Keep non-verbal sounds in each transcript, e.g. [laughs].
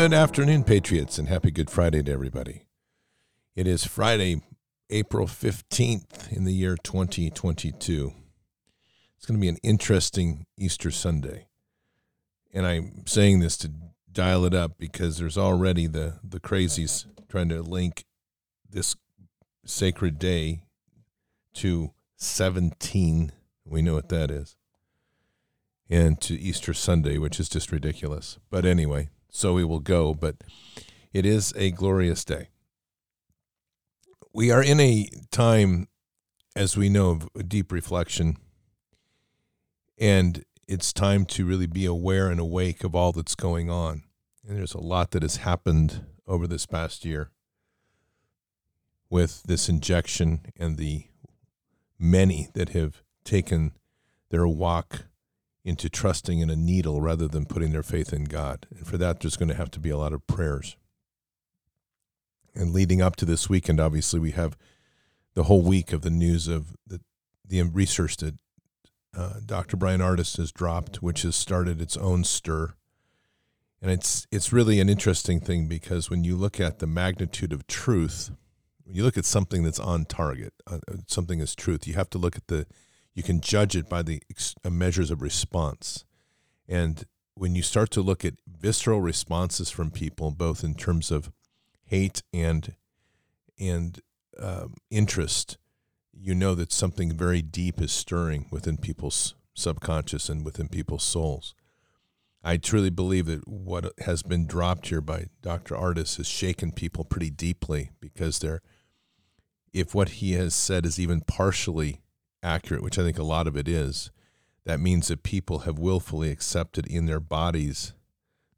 Good afternoon, Patriots, and happy Good Friday to everybody. It is Friday, April 15th in the year 2022. It's going to be an interesting Easter Sunday. And I'm saying this to dial it up because there's already the, the crazies trying to link this sacred day to 17. We know what that is. And to Easter Sunday, which is just ridiculous. But anyway, so we will go. But it is a glorious day. We are in a time, as we know, of deep reflection. And it's time to really be aware and awake of all that's going on. And there's a lot that has happened over this past year with this injection and the many that have taken their walk into trusting in a needle rather than putting their faith in God. And for that, there's going to have to be a lot of prayers. And leading up to this weekend, obviously, we have the whole week of the news of the, the research that uh, Dr. Bryan Ardis has dropped, which has started its own stir. And it's it's really an interesting thing because when you look at the magnitude of truth, you look at something that's on target, uh something is truth, you have to look at the you can judge it by the uh, measures of response. And when you start to look at visceral responses from people, both in terms of hate and and um, interest, you know that something very deep is stirring within people's subconscious and within people's souls. I truly believe that what has been dropped here by Dr. Ardis has shaken people pretty deeply because they're, if what he has said is even partially accurate, which I think a lot of it is, that means that people have willfully accepted in their bodies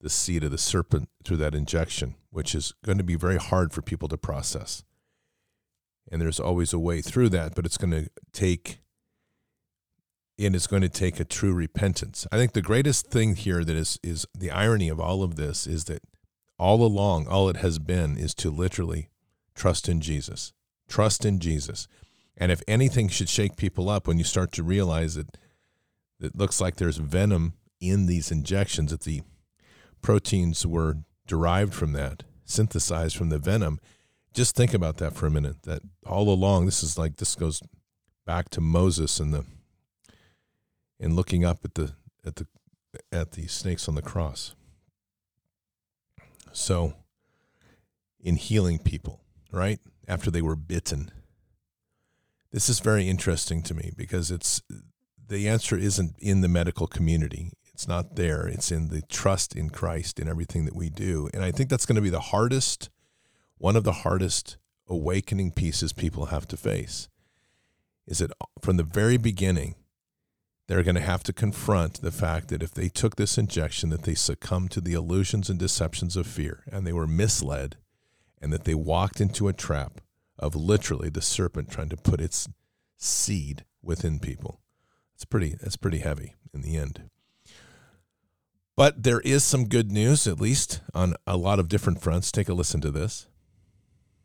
the seed of the serpent through that injection, which is going to be very hard for people to process. And there's always a way through that, but it's going to take and it's going to take a true repentance. I think the greatest thing here that is is the irony of all of this is that all along all it has been is to literally trust in Jesus. Trust in Jesus. And if anything should shake people up when you start to realize that it looks like there's venom in these injections, that the proteins were derived from that, synthesized from the venom. Just think about that for a minute. That all along, this is like this goes back to Moses and the and looking up at the at the at the snakes on the cross. So, in healing people, right after they were bitten, this is very interesting to me because it's the answer isn't in the medical community. It's not there. It's in the trust in Christ in everything that we do. And I think that's going to be the hardest, one of the hardest awakening pieces people have to face. Is that from the very beginning, they're going to have to confront the fact that if they took this injection, that they succumbed to the illusions and deceptions of fear and they were misled and that they walked into a trap of literally the serpent trying to put its seed within people. It's pretty that's pretty heavy in the end. But there is some good news, at least on a lot of different fronts. Take a listen to this.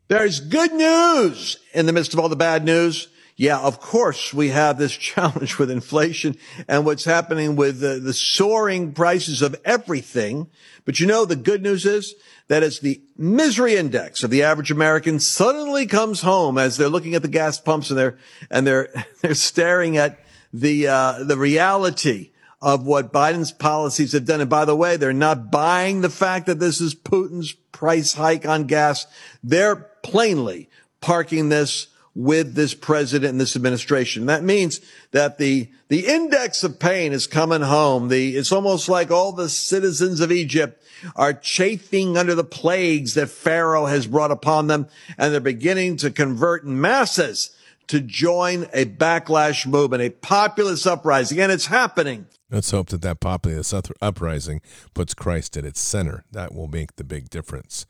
There's good news in the midst of all the bad news. Yeah, of course we have this [laughs] challenge with inflation and what's happening with the, the soaring prices of everything. But you know, the good news is that as the misery index of the average American suddenly comes home as they're looking at the gas pumps and they're, and they're, [laughs] they're staring at the, uh, the reality of what Biden's policies have done. And by the way, they're not buying the fact that this is Putin's price hike on gas. They're plainly parking this with this president and this administration. That means that the, the index of pain is coming home. The, it's almost like all the citizens of Egypt are chafing under the plagues that Pharaoh has brought upon them, and they're beginning to convert in masses to join a backlash movement, a populist uprising, and it's happening. Let's hope that that populist uprising puts Christ at its center. That will make the big difference.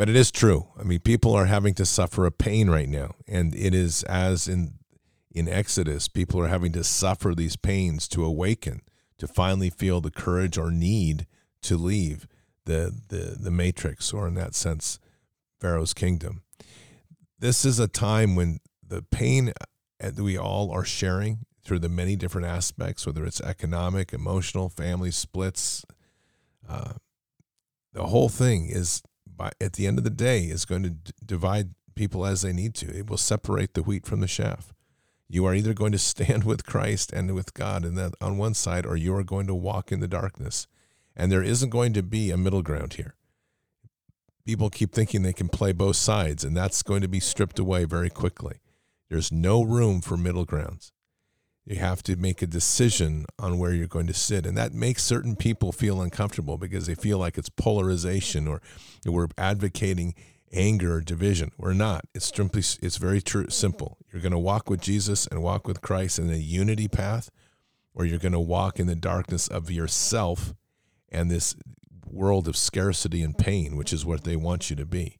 But it is true. I mean, people are having to suffer a pain right now, and it is as in in Exodus, people are having to suffer these pains to awaken, to finally feel the courage or need to leave the the the matrix, or in that sense, Pharaoh's kingdom. This is a time when the pain that we all are sharing through the many different aspects, whether it's economic, emotional, family splits, uh, the whole thing is by at the end of the day is going to d- divide people as they need to. It will separate the wheat from the chaff. You are either going to stand [laughs] with Christ and with God and that on one side, or you are going to walk in the darkness. And there isn't going to be a middle ground here. People keep thinking they can play both sides, and that's going to be stripped away very quickly. There's no room for middle grounds. You have to make a decision on where you're going to sit. And that makes certain people feel uncomfortable because they feel like it's polarization or we're advocating anger or division. We're not. It's simply it's very true simple. You're going to walk with Jesus and walk with Christ in a unity path, or you're going to walk in the darkness of yourself and this world of scarcity and pain, which is what they want you to be.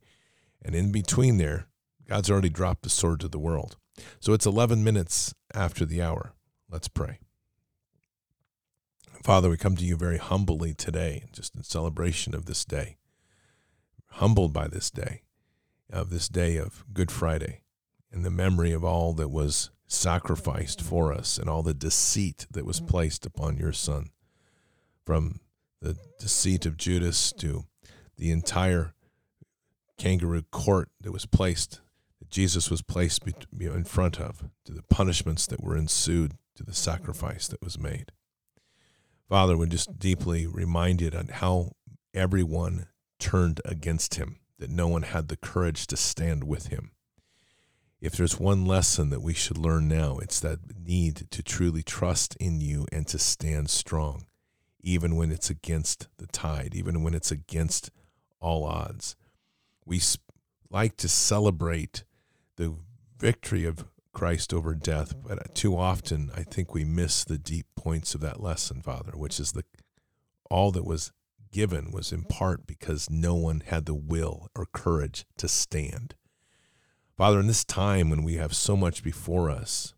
And in between there, God's already dropped the sword to the world. So it's 11 minutes after the hour. Let's pray. Father, we come to you very humbly today, just in celebration of this day. Humbled by this day, of this day of Good Friday, in the memory of all that was sacrificed for us and all the deceit that was placed upon your Son. From the deceit of Judas to the entire kangaroo court that was placed, Jesus was placed in front of, to the punishments that were ensued, to the sacrifice that was made. Father, we're just deeply reminded on how everyone turned against him, that no one had the courage to stand with him. If there's one lesson that we should learn now, it's that need to truly trust in you and to stand strong even when it's against the tide, even when it's against all odds. We like to celebrate the victory of Christ over death, but too often I think we miss the deep points of that lesson, Father, which is the all that was given was in part because no one had the will or courage to stand. Father, in this time when we have so much before us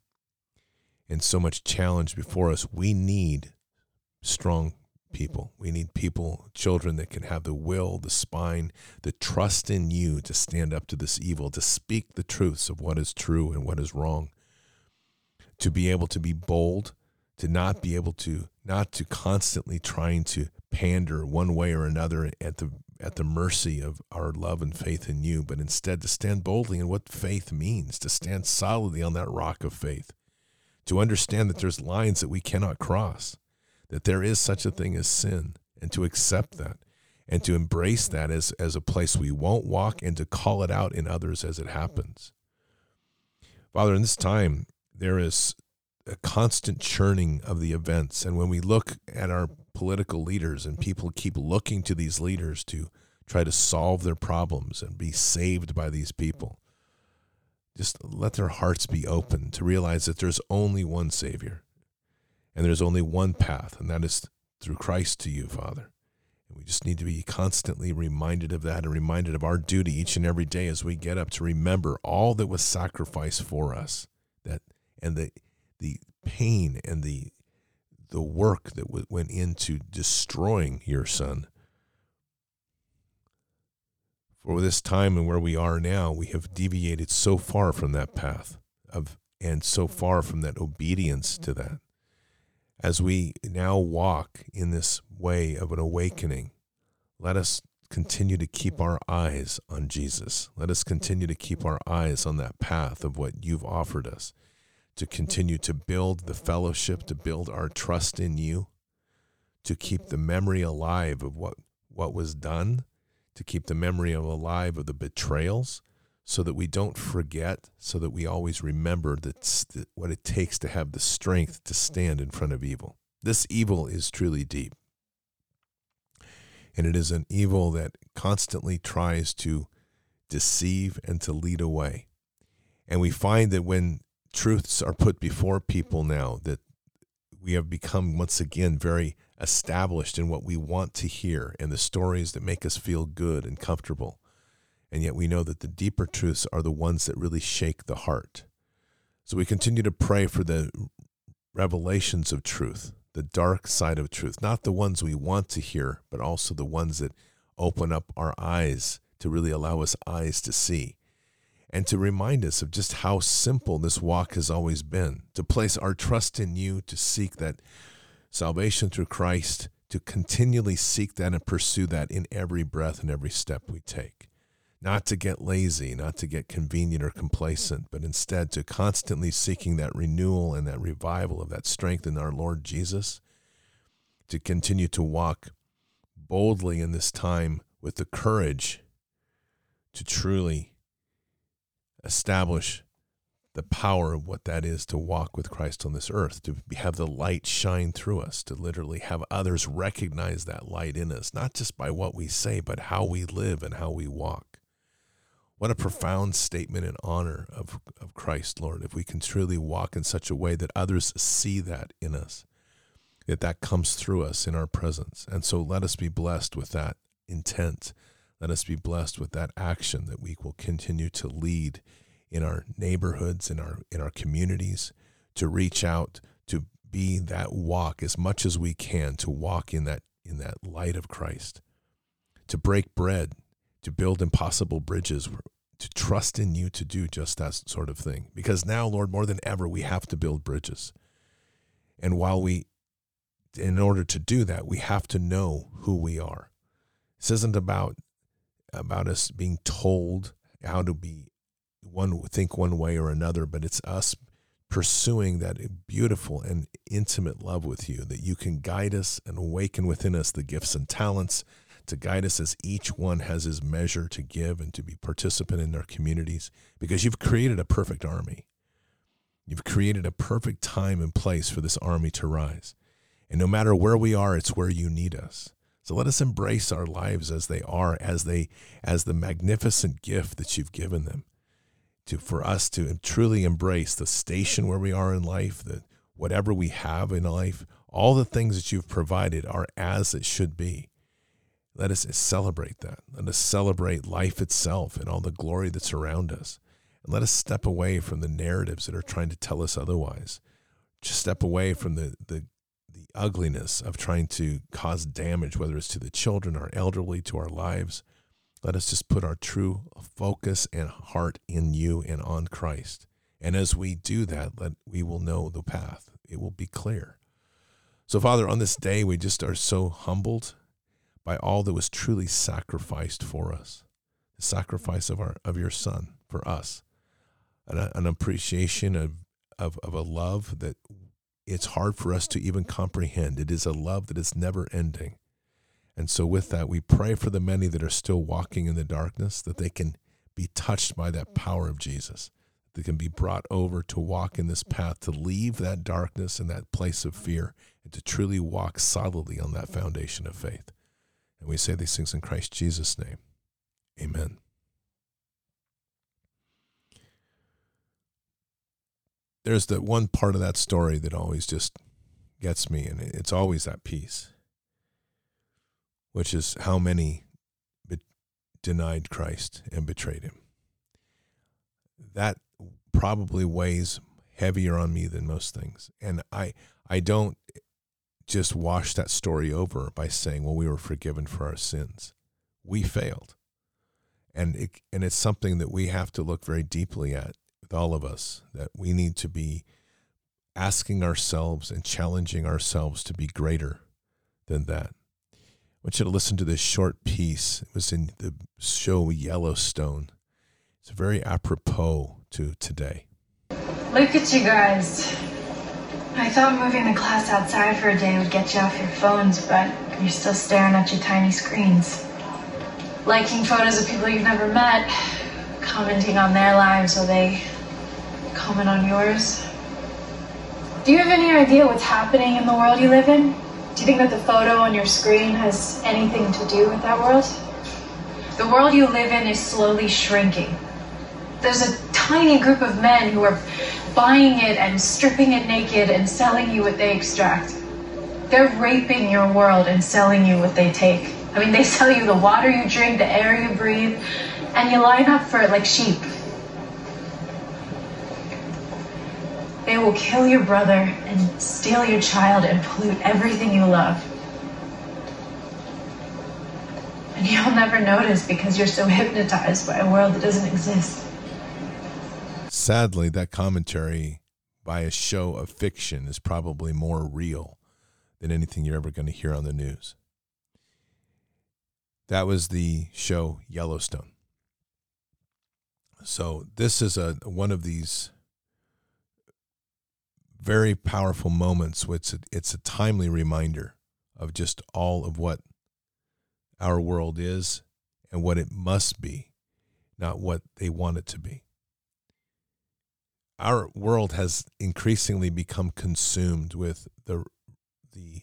and so much challenge before us, we need strong people. We need people, children that can have the will, the spine, the trust in you to stand up to this evil, to speak the truths of what is true and what is wrong, to be able to be bold, to not be able to, not to constantly trying to pander one way or another at the at the mercy of our love and faith in you, but instead to stand boldly in what faith means, to stand solidly on that rock of faith, to understand that there's lines that we cannot cross that there is such a thing as sin and to accept that and to embrace that as, as a place we won't walk and to call it out in others as it happens. Father, in this time, there is a constant churning of the events. And when we look at our political leaders and people keep looking to these leaders to try to solve their problems and be saved by these people, just let their hearts be open to realize that there's only one Savior and there's only one path, and that is through Christ to you, Father. And we just need to be constantly reminded of that and reminded of our duty each and every day as we get up to remember all that was sacrificed for us. That and the the pain and the the work that went into destroying your son. For this time and where we are now, we have deviated so far from that path of and so far from that obedience to that as we now walk in this way of an awakening, let us continue to keep our eyes on Jesus. Let us continue to keep our eyes on that path of what you've offered us, to continue to build the fellowship, to build our trust in you, to keep the memory alive of what, what was done, to keep the memory alive of the betrayals, so that we don't forget, so that we always remember that what it takes to have the strength to stand in front of evil. This evil is truly deep. And it is an evil that constantly tries to deceive and to lead away. And we find that when truths are put before people now, that we have become once again very established in what we want to hear and the stories that make us feel good and comfortable. And yet we know that the deeper truths are the ones that really shake the heart. So we continue to pray for the revelations of truth, the dark side of truth, not the ones we want to hear, but also the ones that open up our eyes to really allow us eyes to see and to remind us of just how simple this walk has always been to place our trust in you, to seek that salvation through Christ, to continually seek that and pursue that in every breath and every step we take. Not to get lazy, not to get convenient or complacent, but instead to constantly seeking that renewal and that revival of that strength in our Lord Jesus, to continue to walk boldly in this time with the courage to truly establish the power of what that is to walk with Christ on this earth, to have the light shine through us, to literally have others recognize that light in us, not just by what we say, but how we live and how we walk. What a profound statement in honor of, of Christ, Lord, if we can truly walk in such a way that others see that in us, that that comes through us in our presence. And so let us be blessed with that intent. Let us be blessed with that action that we will continue to lead in our neighborhoods, in our in our communities, to reach out, to be that walk as much as we can, to walk in that in that light of Christ, to break bread, to build impossible bridges, to trust in you to do just that sort of thing. Because now, Lord, more than ever, we have to build bridges. And while we, in order to do that, we have to know who we are. This isn't about about us being told how to be one think one way or another, but it's us pursuing that beautiful and intimate love with you, that you can guide us and awaken within us the gifts and talents to guide us as each one has his measure to give and to be participant in their communities, because you've created a perfect army. You've created a perfect time and place for this army to rise. And no matter where we are, it's where you need us. So let us embrace our lives as they are, as they as the magnificent gift that you've given them to for us to truly embrace the station where we are in life, that whatever we have in life, all the things that you've provided are as it should be. Let us celebrate that. Let us celebrate life itself and all the glory that's around us. And let us step away from the narratives that are trying to tell us otherwise. Just step away from the, the, the ugliness of trying to cause damage, whether it's to the children, our elderly, to our lives. Let us just put our true focus and heart in you and on Christ. And as we do that, let, we will know the path. It will be clear. So, Father, on this day, we just are so humbled by all that was truly sacrificed for us the sacrifice of, our, of your Son for us, an, an appreciation of, of, of a love that it's hard for us to even comprehend. It is a love that is never ending. And so, with that, we pray for the many that are still walking in the darkness that they can be touched by that power of Jesus. They can be brought over to walk in this path, to leave that darkness and that place of fear, and to truly walk solidly on that foundation of faith. And we say these things in Christ Jesus' name. Amen. There's that one part of that story that always just gets me, and it's always that piece which is how many be- denied Christ and betrayed him. That probably weighs heavier on me than most things. And I I don't just wash that story over by saying, well, we were forgiven for our sins. We failed. And it, and it's something that we have to look very deeply at with all of us, that we need to be asking ourselves and challenging ourselves to be greater than that I want you to listen to this short piece. It was in the show Yellowstone. It's very apropos to today. Look at you guys. I thought moving the class outside for a day would get you off your phones, but you're still staring at your tiny screens. Liking photos of people you've never met, commenting on their lives while they comment on yours. Do you have any idea what's happening in the world you live in? Do you think that the photo on your screen has anything to do with that world? The world you live in is slowly shrinking. There's a tiny group of men who are buying it and stripping it naked and selling you what they extract. They're raping your world and selling you what they take. I mean, they [laughs] sell you the water you drink, the air you breathe, and you line up for it like sheep. They will kill your brother and steal your child and pollute everything you love. And you'll never notice because you're so [laughs] hypnotized by a world that doesn't exist. Sadly, that commentary by a show of fiction is probably more real than anything you're ever going to hear on the news. That was the show Yellowstone. So this is a one of these very powerful moments. Which it's a timely reminder of just all of what our world is and what it must be, not what they want it to be. Our world has increasingly become consumed with the the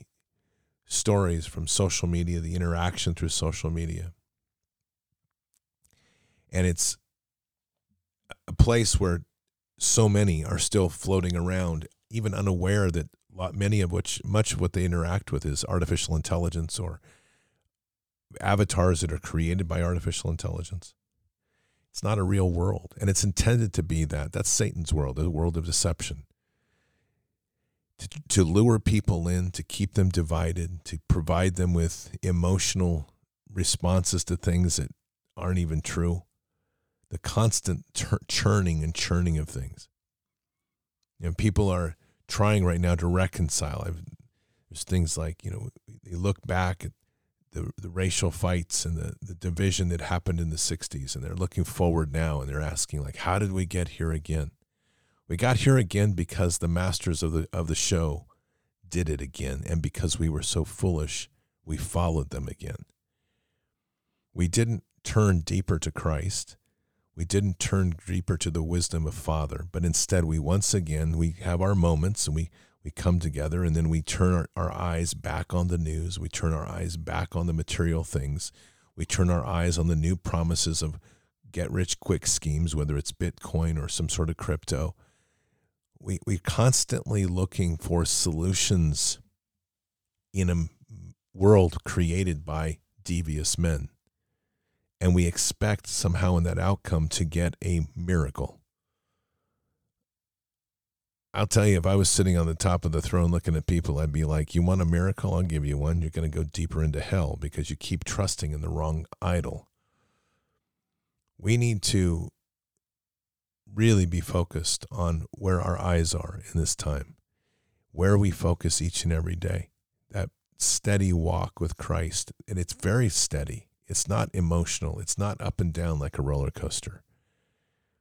stories from social media, the interaction through social media. And it's a place where so many are still floating around, even unaware that many of which, much of what they interact with is artificial intelligence or avatars that are created by artificial intelligence. It's not a real world, and it's intended to be that. That's Satan's world, a world of deception to, to lure people in, to keep them divided, to provide them with emotional responses to things that aren't even true. The constant churning and churning of things. Know, people are trying right now to reconcile. I've, there's things like, you know, they look back at the, the racial fights and the, the division that happened in the 60s, and they're looking forward now and they're asking, like, how did we get here again? We got here again because the masters of the of the show did it again and because we were so foolish, we followed them again. We didn't turn deeper to Christ. We didn't turn deeper to the wisdom of Father, but instead we once again we have our moments and we we come together and then we turn our, our eyes back on the news. We turn our eyes back on the material things. We turn our eyes on the new promises of get rich quick schemes, whether it's Bitcoin or some sort of crypto we we're constantly looking for solutions in a world created by devious men and we expect somehow in that outcome to get a miracle I'll tell you, if I was sitting on the top of the throne looking at people, I'd be like, You want a miracle? I'll give you one. You're going to go deeper into hell because you keep trusting in the wrong idol. We need to really be focused on where our eyes are in this time, where we focus each and every day. That steady walk with Christ, and it's very steady. It's not emotional. It's not up and down like a roller coaster.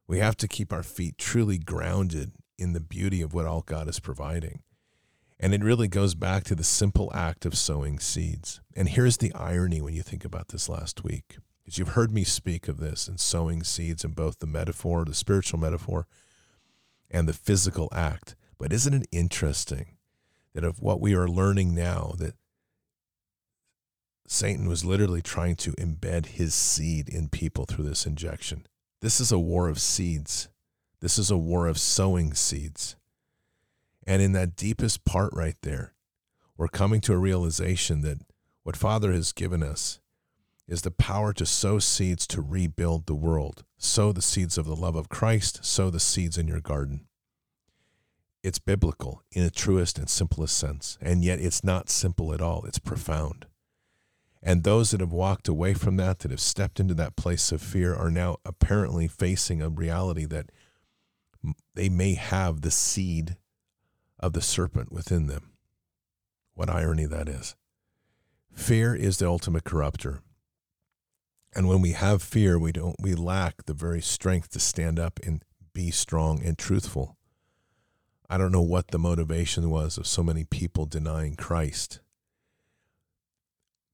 We have to keep our feet truly grounded in the beauty of what all God is providing. And it really goes back to the simple act of sowing seeds. And here's the irony when you think about this last week because you've heard me speak of this and sowing seeds in both the metaphor, the spiritual metaphor, and the physical act. But isn't it interesting that of what we are learning now that Satan was literally trying to embed his seed in people through this injection. This is a war of seeds. This is a war of sowing seeds. And in that deepest part right there, we're coming to a realization that what Father has given us is the power to sow seeds to rebuild the world. Sow the seeds of the love of Christ, sow the seeds in your garden. It's biblical in the truest and simplest sense, and yet it's not simple at all. It's profound. And those that have walked away from that, that have stepped into that place of fear, are now apparently facing a reality that they may have the seed of the serpent within them. What irony that is. Fear is the ultimate corrupter. And when we have fear, we don't we lack the very strength to stand up and be strong and truthful. I don't know what the motivation was of so many people denying Christ.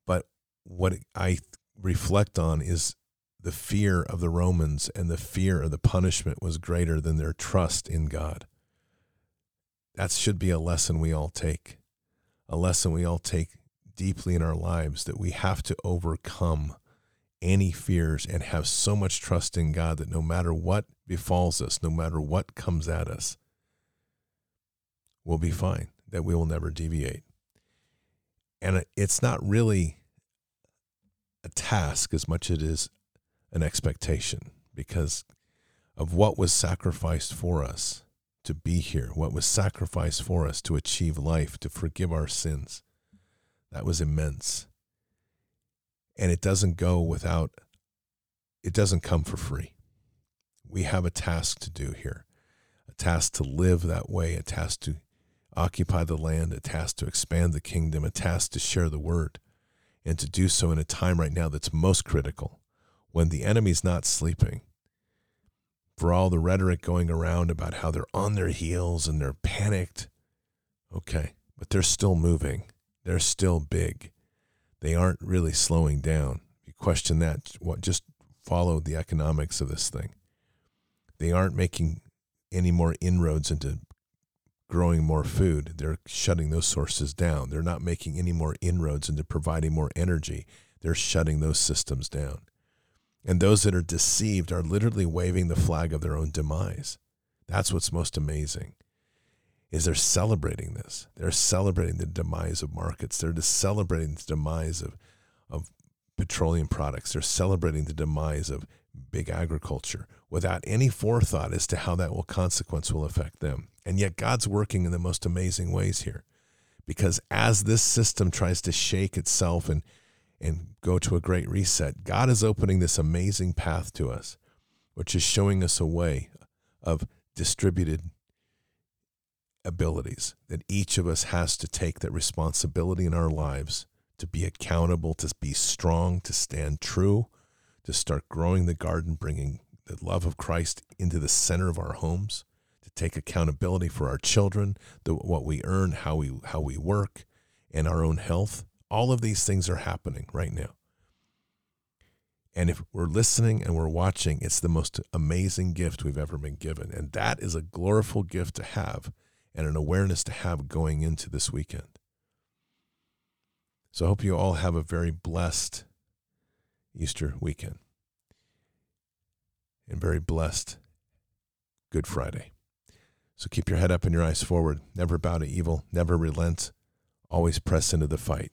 But what I reflect on is the fear of the Romans and the fear of the punishment was greater than their trust in God. That should be a lesson we all take, a lesson we all take deeply in our lives that we have to overcome any fears and have so much trust in God that no matter what befalls us, no matter what comes at us, we'll be fine, that we will never deviate. And it's not really a task as much as it is an expectation because of what was sacrificed for us to be here, what was sacrificed for us to achieve life, to forgive our sins. That was immense. And it doesn't go without it doesn't come for free. We have a task to do here a task to live that way a task to occupy the land, a task to expand the kingdom, a task to share the word, and to do so in a time right now that's most critical when the enemy's not sleeping. For all the rhetoric going around about how they're on their heels and they're panicked. Okay, but they're still moving. They're still big. They aren't really slowing down. You question that, what just follow the economics of this thing. They aren't making any more inroads into growing more food. They're shutting those sources down. They're not making any more inroads into providing more energy. They're shutting those systems down. And those that are deceived are literally waving the flag of their own demise. That's what's most amazing. Is they're celebrating this. They're celebrating the demise of markets. They're just celebrating the demise of, of petroleum products. They're celebrating the demise of big agriculture without any forethought as to how that will consequence will affect them. And yet God's working in the most amazing ways here. Because as this system tries to shake itself and and go to a great reset, God is opening this amazing path to us, which is showing us a way of distributed abilities that each of us has to take that responsibility in our lives to be accountable, to be strong, to stand true, to start growing the garden, bringing the love of Christ into the center of our homes, to take accountability for our children, the, what we earn, how we how we work, and our own health. All of these things are happening right now. And if we're listening and we're watching, it's the most amazing gift we've ever been given. And that is a glorious gift to have and an awareness to have going into this weekend. So I hope you all have a very blessed Easter weekend and very blessed Good Friday. So keep your head up and your eyes forward. Never bow to evil. Never relent. Always press into the fight.